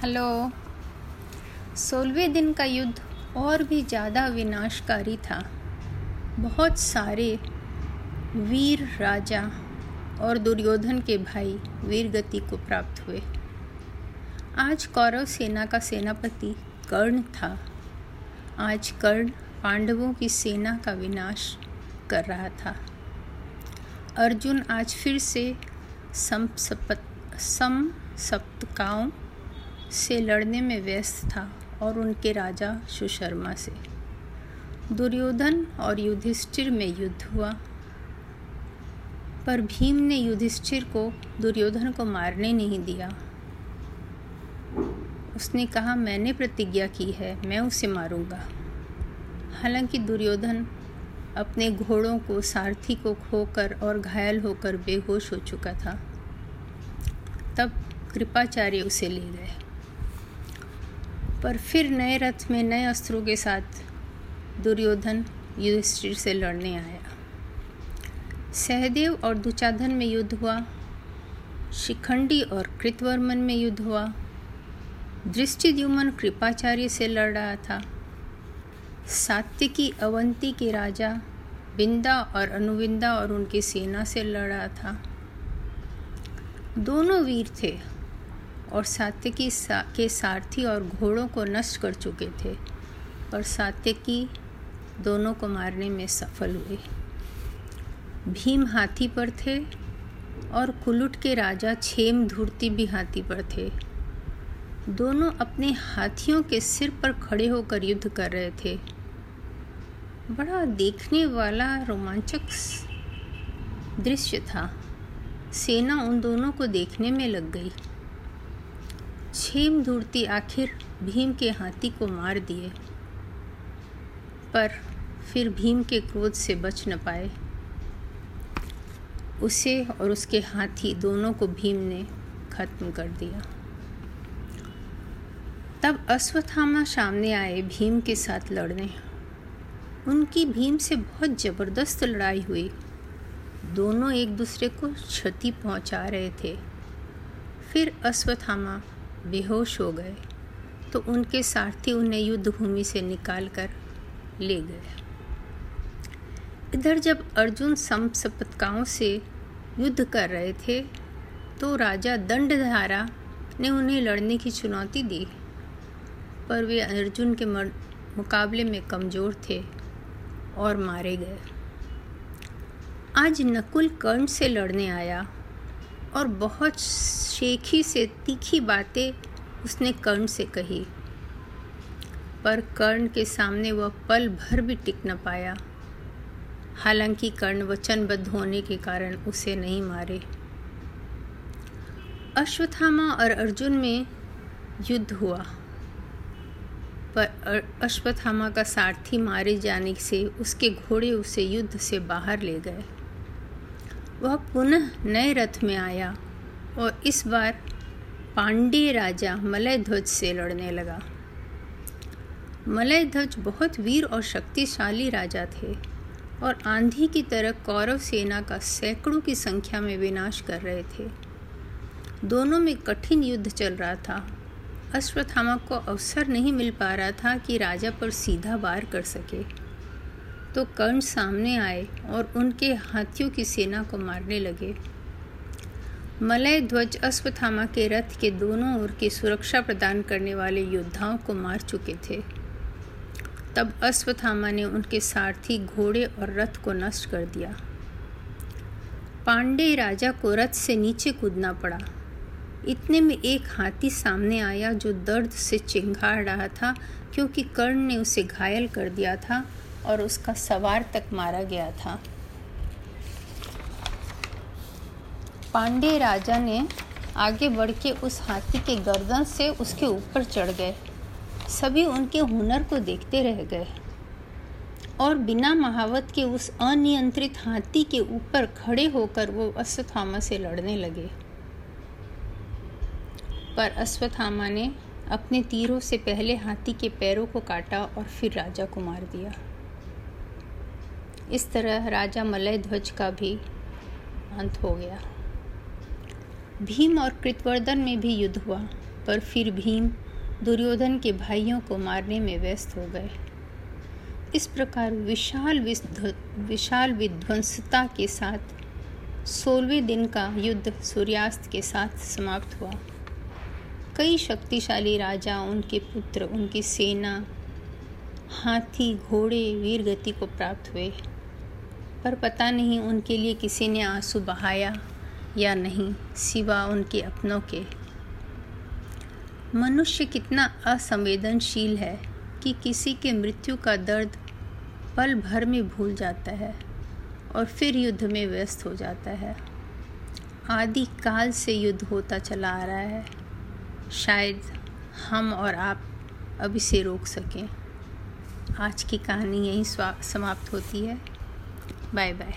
Hello. सोलहवें दिन का युद्ध और भी ज़्यादा विनाशकारी था। बहुत सारे वीर राजा और दुर्योधन के भाई वीरगति को प्राप्त हुए। आज कौरव सेना का सेनापति कर्ण था। आज कर्ण पांडवों की सेना का विनाश कर रहा था। अर्जुन आज फिर से सम सम सप्तकाओं से लड़ने में व्यस्त था और उनके राजा सुशर्मा से। दुर्योधन और युधिष्ठिर में युद्ध हुआ। पर भीम ने युधिष्ठिर को दुर्योधन को मारने नहीं दिया। उसने कहा, मैंने प्रतिज्ञा की है, मैं उसे मारूँगा। हालाँकि दुर्योधन अपने घोड़ों को, सारथी को खोकर और घायल होकर बेहोश हो चुका था। तब कृपाचार्य उसे ले गए। पर फिर नए रथ में नए अस्त्रों के साथ दुर्योधन युधिष्ठिर से लड़ने आया। सहदेव और दुचाधन में युद्ध हुआ। शिखंडी और कृतवर्मन में युद्ध हुआ। दृष्टिद्युमन कृपाचार्य से लड़ रहा था। सात्विकी अवंती के राजा बिंदा और अनुविंदा और उनकी सेना से लड़ रहा था। दोनों वीर थे। और सात्यकी सा, के सारथी और घोड़ों को नष्ट कर चुके थे और सात्यकी दोनों को मारने में सफल हुए। भीम हाथी पर थे और कुलुट के राजा छेम धूर्ति भी हाथी पर थे। दोनों अपने हाथियों के सिर पर खड़े होकर युद्ध कर रहे थे। बड़ा देखने वाला रोमांचक दृश्य था। सेना उन दोनों को देखने में लग गई। छेम धूर्ति आखिर भीम के हाथी को मार दिए। पर फिर भीम के क्रोध से बच न पाए। उसे और उसके हाथी दोनों को भीम ने खत्म कर दिया। तब अश्वत्थामा सामने आए भीम के साथ लड़ने। उनकी भीम से बहुत ज़बरदस्त लड़ाई हुई। दोनों एक दूसरे को क्षति पहुँचा रहे थे। फिर अश्वत्थामा बेहोश हो गए तो उनके सारथी उन्हें युद्ध भूमि से निकाल कर ले गए। इधर जब अर्जुन समसपतकाओं से युद्ध कर रहे थे तो राजा दंडधारा ने उन्हें लड़ने की चुनौती दी। पर वे अर्जुन के मुकाबले में कमज़ोर थे और मारे गए। आज नकुल कर्ण से लड़ने आया। और बहुत शेखी से तीखी बातें उसने कर्ण से कही। पर कर्ण के सामने वह पल भर भी टिक न पाया। हालाँकि कर्ण वचनबद्ध होने के कारण उसे नहीं मारे। अश्वत्थामा और अर्जुन में युद्ध हुआ। पर अश्वत्थामा का सारथी मारे जाने से उसके घोड़े उसे युद्ध से बाहर ले गए। वह पुनः नए रथ में आया और इस बार पांड्य राजा मलय ध्वज से लड़ने लगा। मलय ध्वज बहुत वीर और शक्तिशाली राजा थे और आंधी की तरह कौरव सेना का सैकड़ों की संख्या में विनाश कर रहे थे। दोनों में कठिन युद्ध चल रहा था। अश्वत्थामा को अवसर नहीं मिल पा रहा था कि राजा पर सीधा वार कर सके। तो कर्ण सामने आए और उनके हाथियों की सेना को मारने लगे। मलय ध्वज अश्वथामा के रथ के दोनों ओर की सुरक्षा प्रदान करने वाले योद्धाओं को मार चुके थे। तब अश्वथामा ने उनके सारथी घोड़े और रथ को नष्ट कर दिया। पांडे राजा को रथ से नीचे कूदना पड़ा। इतने में एक हाथी सामने आया जो दर्द से चिंगाड़ रहा था, क्योंकि कर्ण ने उसे घायल कर दिया था। और उसका सवार तक मारा गया था। पांडे राजा ने आगे बढ़ के उस हाथी के गर्दन से उसके ऊपर चढ़ गए। सभी उनके हुनर को देखते रह गए। और बिना महावत के उस अनियंत्रित हाथी के ऊपर खड़े होकर वो अश्वत्थामा से लड़ने लगे। पर अश्वत्थामा ने अपने तीरों से पहले हाथी के पैरों को काटा और फिर राजा को मार दिया। इस तरह राजा मलय ध्वज का भी अंत हो गया। भीम और कृतवर्धन में भी युद्ध हुआ, पर फिर भीम दुर्योधन के भाइयों को मारने में व्यस्त हो गए। इस प्रकार विशाल विशाल विध्वंसता के साथ सोलहवें दिन का युद्ध सूर्यास्त के साथ समाप्त हुआ। कई शक्तिशाली राजा, उनके पुत्र, उनकी सेना, हाथी, घोड़े, वीरगति को प्राप्त हुए। पर पता नहीं उनके लिए किसी ने आँसू बहाया या नहीं, सिवा उनके अपनों के। मनुष्य कितना असंवेदनशील है कि किसी के मृत्यु का दर्द पल भर में भूल जाता है और फिर युद्ध में व्यस्त हो जाता है। आदि काल से युद्ध होता चला आ रहा है। शायद हम और आप अब इसे रोक सकें। आज की कहानी यहीं समाप्त होती है। Bye bye.